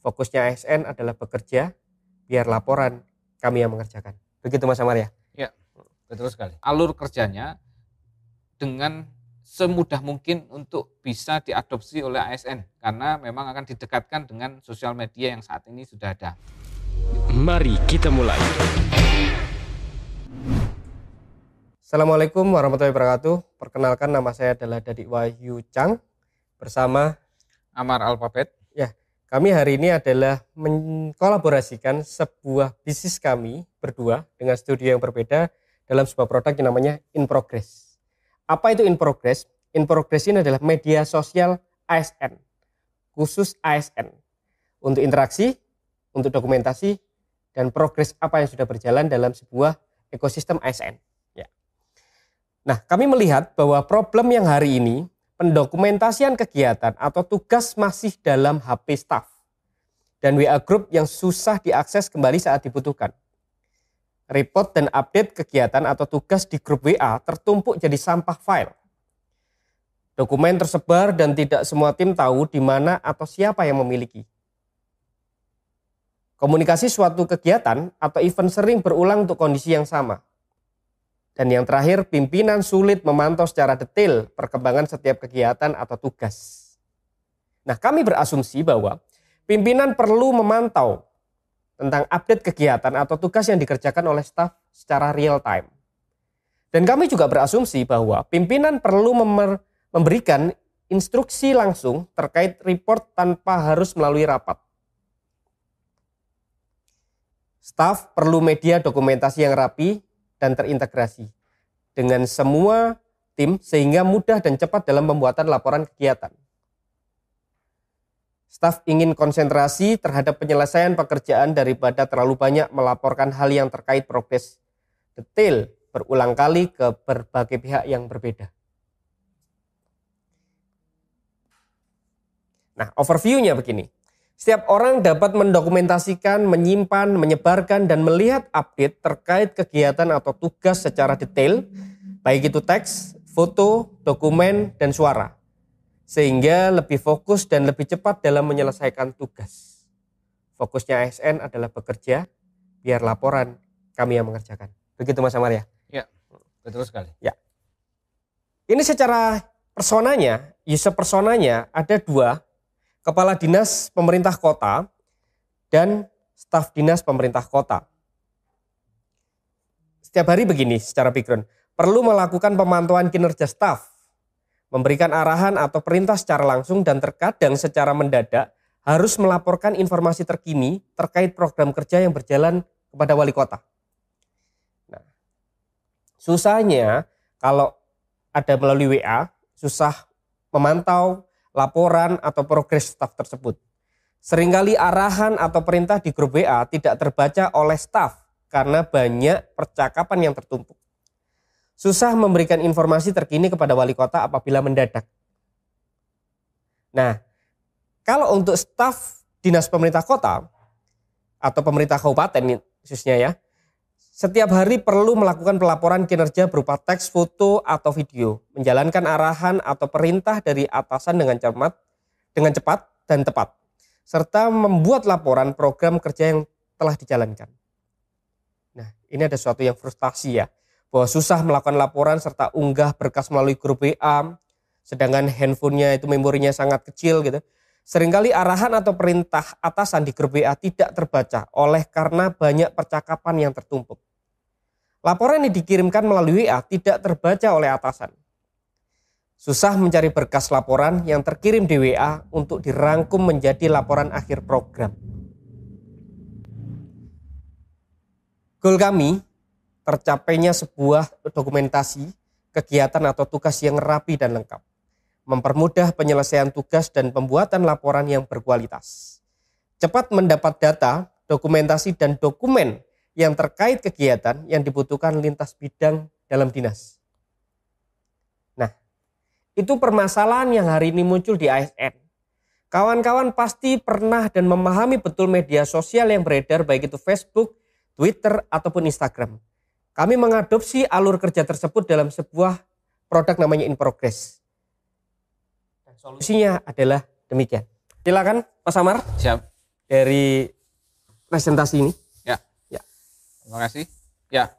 Fokusnya ASN adalah bekerja, biar laporan kami yang mengerjakan. Begitu Mas Amar ya? Ya, betul sekali. Alur kerjanya dengan semudah mungkin untuk bisa diadopsi oleh ASN karena memang akan didekatkan dengan sosial media yang saat ini sudah ada. Mari kita mulai. Assalamualaikum warahmatullahi wabarakatuh. Perkenalkan nama saya adalah Dadi Wahyu Chang bersama Amar Alphabet. Ya, kami hari ini adalah mengkolaborasikan sebuah bisnis kami berdua dengan studio yang berbeda dalam sebuah produk yang namanya In Progress. Apa itu In Progress? In Progress ini adalah media sosial ASN, khusus ASN, untuk interaksi, untuk dokumentasi, dan progres apa yang sudah berjalan dalam sebuah ekosistem ASN. Nah, kami melihat bahwa problem yang hari ini pendokumentasian kegiatan atau tugas masih dalam HP staff dan WA group yang susah diakses kembali saat dibutuhkan. Report dan update kegiatan atau tugas di grup WA tertumpuk jadi sampah file. Dokumen tersebar dan tidak semua tim tahu di mana atau siapa yang memiliki. Komunikasi suatu kegiatan atau event sering berulang untuk kondisi yang sama dan yang terakhir, pimpinan sulit memantau secara detail perkembangan setiap kegiatan atau tugas. Nah, kami berasumsi bahwa pimpinan perlu memantau tentang update kegiatan atau tugas yang dikerjakan oleh staf secara real time. Dan kami juga berasumsi bahwa pimpinan perlu memberikan instruksi langsung terkait report tanpa harus melalui rapat. Staf perlu media dokumentasi yang rapi dan terintegrasi dengan semua tim sehingga mudah dan cepat dalam pembuatan laporan kegiatan. Staf ingin konsentrasi terhadap penyelesaian pekerjaan daripada terlalu banyak melaporkan hal yang terkait progres detail berulang kali ke berbagai pihak yang berbeda. Nah, overview-nya begini. Setiap orang dapat mendokumentasikan, menyimpan, menyebarkan, dan melihat update terkait kegiatan atau tugas secara detail, baik itu teks, foto, dokumen, dan suara. Sehingga lebih fokus dan lebih cepat dalam menyelesaikan tugas. Fokusnya ASN adalah bekerja, biar laporan kami yang mengerjakan. Begitu Mas Amar ya? Ya, betul sekali. Ya. Ini secara personanya, user personanya ada dua kepala dinas pemerintah kota dan staf dinas pemerintah kota. Setiap hari begini secara background, perlu melakukan pemantauan kinerja staf, memberikan arahan atau perintah secara langsung dan terkadang secara mendadak harus melaporkan informasi terkini terkait program kerja yang berjalan kepada wali kota. Nah, susahnya kalau ada melalui WA, susah memantau laporan atau progres staf tersebut. Seringkali arahan atau perintah di grup WA tidak terbaca oleh staf karena banyak percakapan yang tertumpuk. Susah memberikan informasi terkini kepada wali kota apabila mendadak. Nah, kalau untuk staf dinas pemerintah kota atau pemerintah kabupaten khususnya ya, setiap hari perlu melakukan pelaporan kinerja berupa teks, foto, atau video, menjalankan arahan atau perintah dari atasan dengan cermat, dengan cepat dan tepat, serta membuat laporan program kerja yang telah dijalankan. Nah, ini ada sesuatu yang frustasi ya, bahwa susah melakukan laporan serta unggah berkas melalui grup WA, sedangkan handphonenya itu memorinya sangat kecil gitu. Seringkali arahan atau perintah atasan di grup WA tidak terbaca oleh karena banyak percakapan yang tertumpuk. Laporan yang dikirimkan melalui WA tidak terbaca oleh atasan. Susah mencari berkas laporan yang terkirim di WA untuk dirangkum menjadi laporan akhir program. Goal kami tercapainya sebuah dokumentasi kegiatan atau tugas yang rapi dan lengkap. Mempermudah penyelesaian tugas dan pembuatan laporan yang berkualitas. Cepat mendapat data, dokumentasi, dan dokumen yang terkait kegiatan yang dibutuhkan lintas bidang dalam dinas. Nah, itu permasalahan yang hari ini muncul di ASN. Kawan-kawan pasti pernah dan memahami betul media sosial yang beredar baik itu Facebook, Twitter, ataupun Instagram. Kami mengadopsi alur kerja tersebut dalam sebuah produk namanya In Progress. Dan solusinya adalah demikian. Silakan Mas Amar. Siap. dari presentasi ini? Terima kasih. Ya.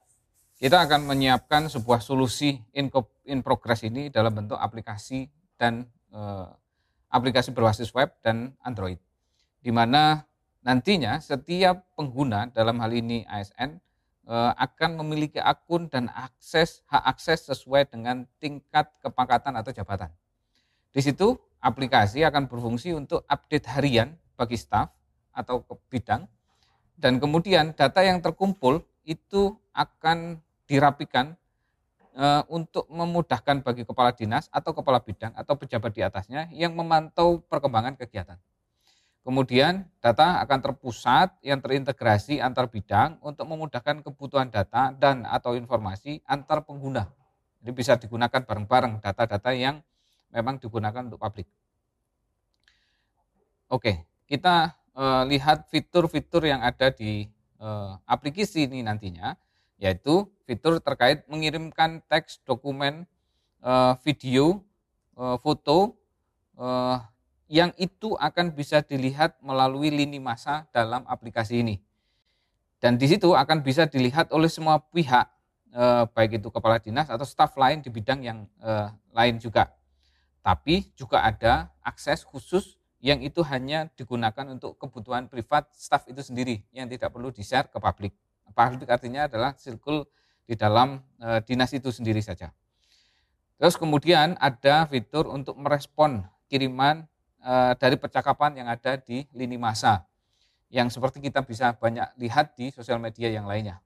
Kita akan menyiapkan sebuah solusi in, in progress ini dalam bentuk aplikasi dan eh, aplikasi berbasis web dan Android. Di mana nantinya setiap pengguna dalam hal ini ASN eh, akan memiliki akun dan akses hak akses sesuai dengan tingkat kepangkatan atau jabatan. Di situ aplikasi akan berfungsi untuk update harian bagi staf atau bidang dan kemudian data yang terkumpul itu akan dirapikan e, untuk memudahkan bagi kepala dinas atau kepala bidang atau pejabat di atasnya yang memantau perkembangan kegiatan. Kemudian data akan terpusat yang terintegrasi antar bidang untuk memudahkan kebutuhan data dan atau informasi antar pengguna. Jadi bisa digunakan bareng-bareng data-data yang memang digunakan untuk publik. Oke, kita uh, lihat fitur-fitur yang ada di uh, aplikasi ini nantinya, yaitu fitur terkait mengirimkan teks, dokumen, uh, video, uh, foto, uh, yang itu akan bisa dilihat melalui lini masa dalam aplikasi ini. Dan di situ akan bisa dilihat oleh semua pihak, eh, baik itu kepala dinas atau staf lain di bidang yang eh, lain juga. Tapi juga ada akses khusus yang itu hanya digunakan untuk kebutuhan privat staf itu sendiri yang tidak perlu di-share ke publik. Publik artinya adalah circle di dalam e, dinas itu sendiri saja. Terus kemudian ada fitur untuk merespon kiriman e, dari percakapan yang ada di lini masa yang seperti kita bisa banyak lihat di sosial media yang lainnya.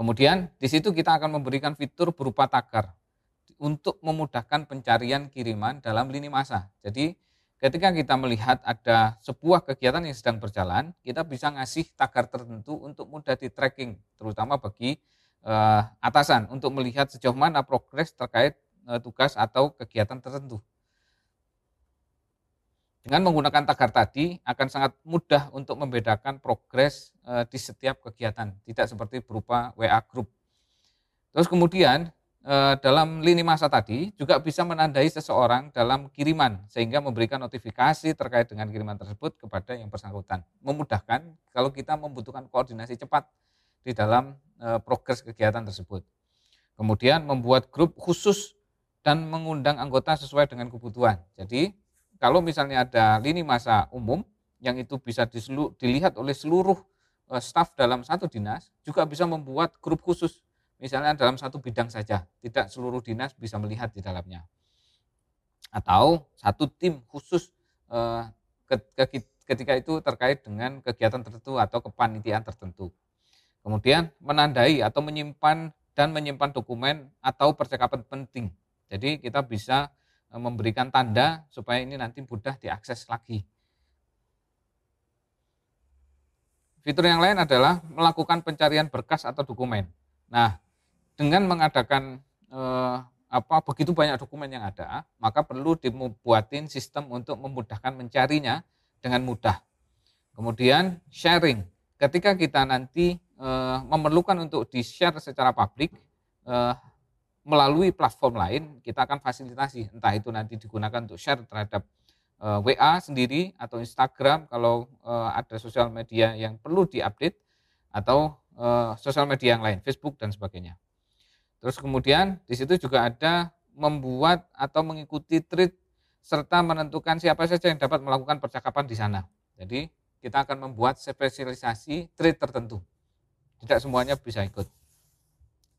Kemudian di situ kita akan memberikan fitur berupa tagar untuk memudahkan pencarian kiriman dalam lini masa. Jadi ketika kita melihat ada sebuah kegiatan yang sedang berjalan, kita bisa ngasih tagar tertentu untuk mudah di tracking, terutama bagi uh, atasan untuk melihat sejauh mana progres terkait uh, tugas atau kegiatan tertentu. Dengan menggunakan tagar tadi akan sangat mudah untuk membedakan progres uh, di setiap kegiatan, tidak seperti berupa WA group. Terus kemudian dalam lini masa tadi juga bisa menandai seseorang dalam kiriman sehingga memberikan notifikasi terkait dengan kiriman tersebut kepada yang bersangkutan. Memudahkan kalau kita membutuhkan koordinasi cepat di dalam eh, progres kegiatan tersebut. Kemudian membuat grup khusus dan mengundang anggota sesuai dengan kebutuhan. Jadi kalau misalnya ada lini masa umum yang itu bisa dilihat oleh seluruh eh, staf dalam satu dinas, juga bisa membuat grup khusus misalnya dalam satu bidang saja, tidak seluruh dinas bisa melihat di dalamnya. Atau satu tim khusus eh, ketika itu terkait dengan kegiatan tertentu atau kepanitiaan tertentu. Kemudian menandai atau menyimpan dan menyimpan dokumen atau percakapan penting. Jadi kita bisa eh, memberikan tanda supaya ini nanti mudah diakses lagi. Fitur yang lain adalah melakukan pencarian berkas atau dokumen. Nah, dengan mengadakan eh, apa begitu banyak dokumen yang ada, maka perlu dibuatin sistem untuk memudahkan mencarinya dengan mudah. Kemudian sharing. Ketika kita nanti eh, memerlukan untuk di-share secara publik eh, melalui platform lain, kita akan fasilitasi. Entah itu nanti digunakan untuk share terhadap eh, WA sendiri atau Instagram kalau eh, ada sosial media yang perlu diupdate atau eh, sosial media yang lain, Facebook dan sebagainya. Terus kemudian di situ juga ada membuat atau mengikuti treat serta menentukan siapa saja yang dapat melakukan percakapan di sana. Jadi kita akan membuat spesialisasi treat tertentu. Tidak semuanya bisa ikut.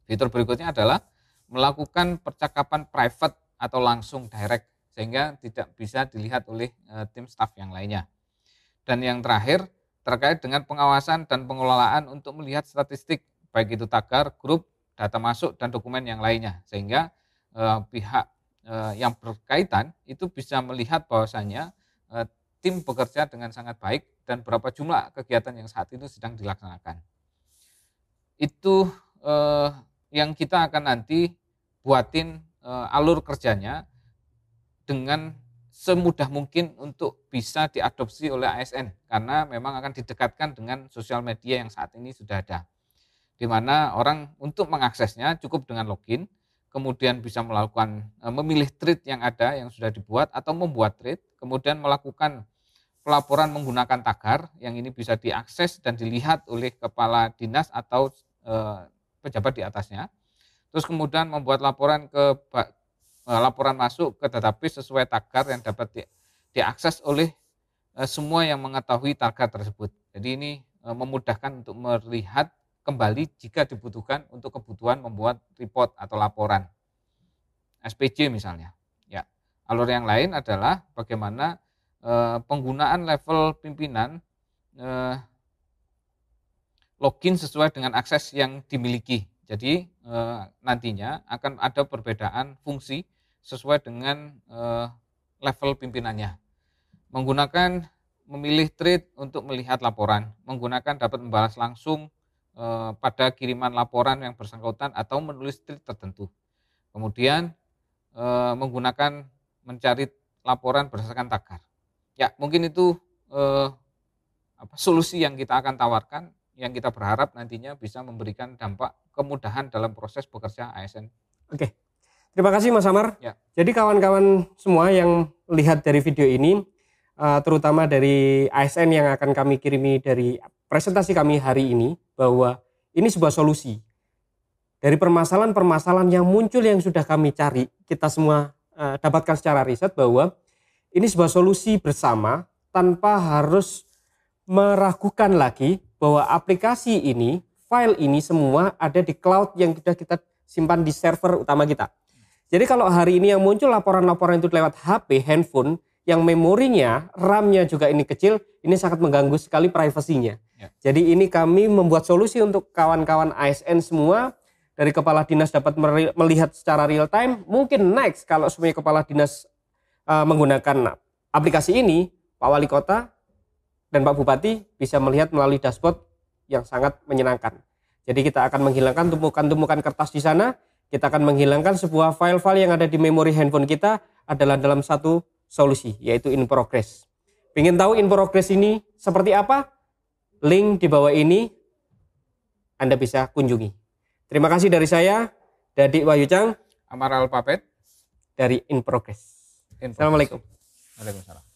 Fitur berikutnya adalah melakukan percakapan private atau langsung direct sehingga tidak bisa dilihat oleh e, tim staff yang lainnya. Dan yang terakhir terkait dengan pengawasan dan pengelolaan untuk melihat statistik baik itu tagar, grup data masuk dan dokumen yang lainnya. Sehingga eh, pihak eh, yang berkaitan itu bisa melihat bahwasannya eh, tim bekerja dengan sangat baik dan berapa jumlah kegiatan yang saat itu sedang dilaksanakan. Itu eh, yang kita akan nanti buatin eh, alur kerjanya dengan semudah mungkin untuk bisa diadopsi oleh ASN karena memang akan didekatkan dengan sosial media yang saat ini sudah ada di mana orang untuk mengaksesnya cukup dengan login, kemudian bisa melakukan e, memilih treat yang ada yang sudah dibuat atau membuat treat, kemudian melakukan pelaporan menggunakan tagar yang ini bisa diakses dan dilihat oleh kepala dinas atau eh, pejabat di atasnya. Terus kemudian membuat laporan ke eh, laporan masuk ke database sesuai tagar yang dapat di, diakses oleh eh, semua yang mengetahui tagar tersebut. Jadi ini memudahkan untuk melihat kembali jika dibutuhkan untuk kebutuhan membuat report atau laporan. SPJ misalnya. Ya. Alur yang lain adalah bagaimana eh, penggunaan level pimpinan eh, login sesuai dengan akses yang dimiliki. Jadi eh, nantinya akan ada perbedaan fungsi sesuai dengan eh, level pimpinannya. Menggunakan memilih trade untuk melihat laporan, menggunakan dapat membalas langsung eh, pada kiriman laporan yang bersangkutan atau menulis trade tertentu. Kemudian eh, menggunakan mencari laporan berdasarkan tagar. Ya, mungkin itu eh, apa, solusi yang kita akan tawarkan yang kita berharap nantinya bisa memberikan dampak kemudahan dalam proses bekerja ASN. Oke. Terima kasih Mas Amar. Ya. Jadi kawan-kawan semua yang lihat dari video ini eh, terutama dari ASN yang akan kami kirimi dari presentasi kami hari ini bahwa ini sebuah solusi dari permasalahan-permasalahan yang muncul yang sudah kami cari kita semua eh, dapatkan secara riset bahwa ini sebuah solusi bersama tanpa harus meragukan lagi bahwa aplikasi ini, file ini semua ada di cloud yang sudah kita simpan di server utama kita. Jadi kalau hari ini yang muncul laporan-laporan itu lewat HP, handphone, yang memorinya, RAM-nya juga ini kecil, ini sangat mengganggu sekali privasinya. Ya. Jadi ini kami membuat solusi untuk kawan-kawan ASN semua dari kepala dinas dapat melihat secara real time. Mungkin next kalau semuanya kepala dinas uh, menggunakan aplikasi ini, Pak Wali Kota dan Pak Bupati bisa melihat melalui dashboard yang sangat menyenangkan. Jadi kita akan menghilangkan tumpukan-tumpukan kertas di sana, kita akan menghilangkan sebuah file-file yang ada di memori handphone kita adalah dalam satu solusi, yaitu in progress. Ingin tahu in progress ini seperti apa? Link di bawah ini Anda bisa kunjungi. Terima kasih dari saya, Dadik Wahyucang Amaral Papet. dari In Progress. Info. Assalamualaikum. Waalaikumsalam.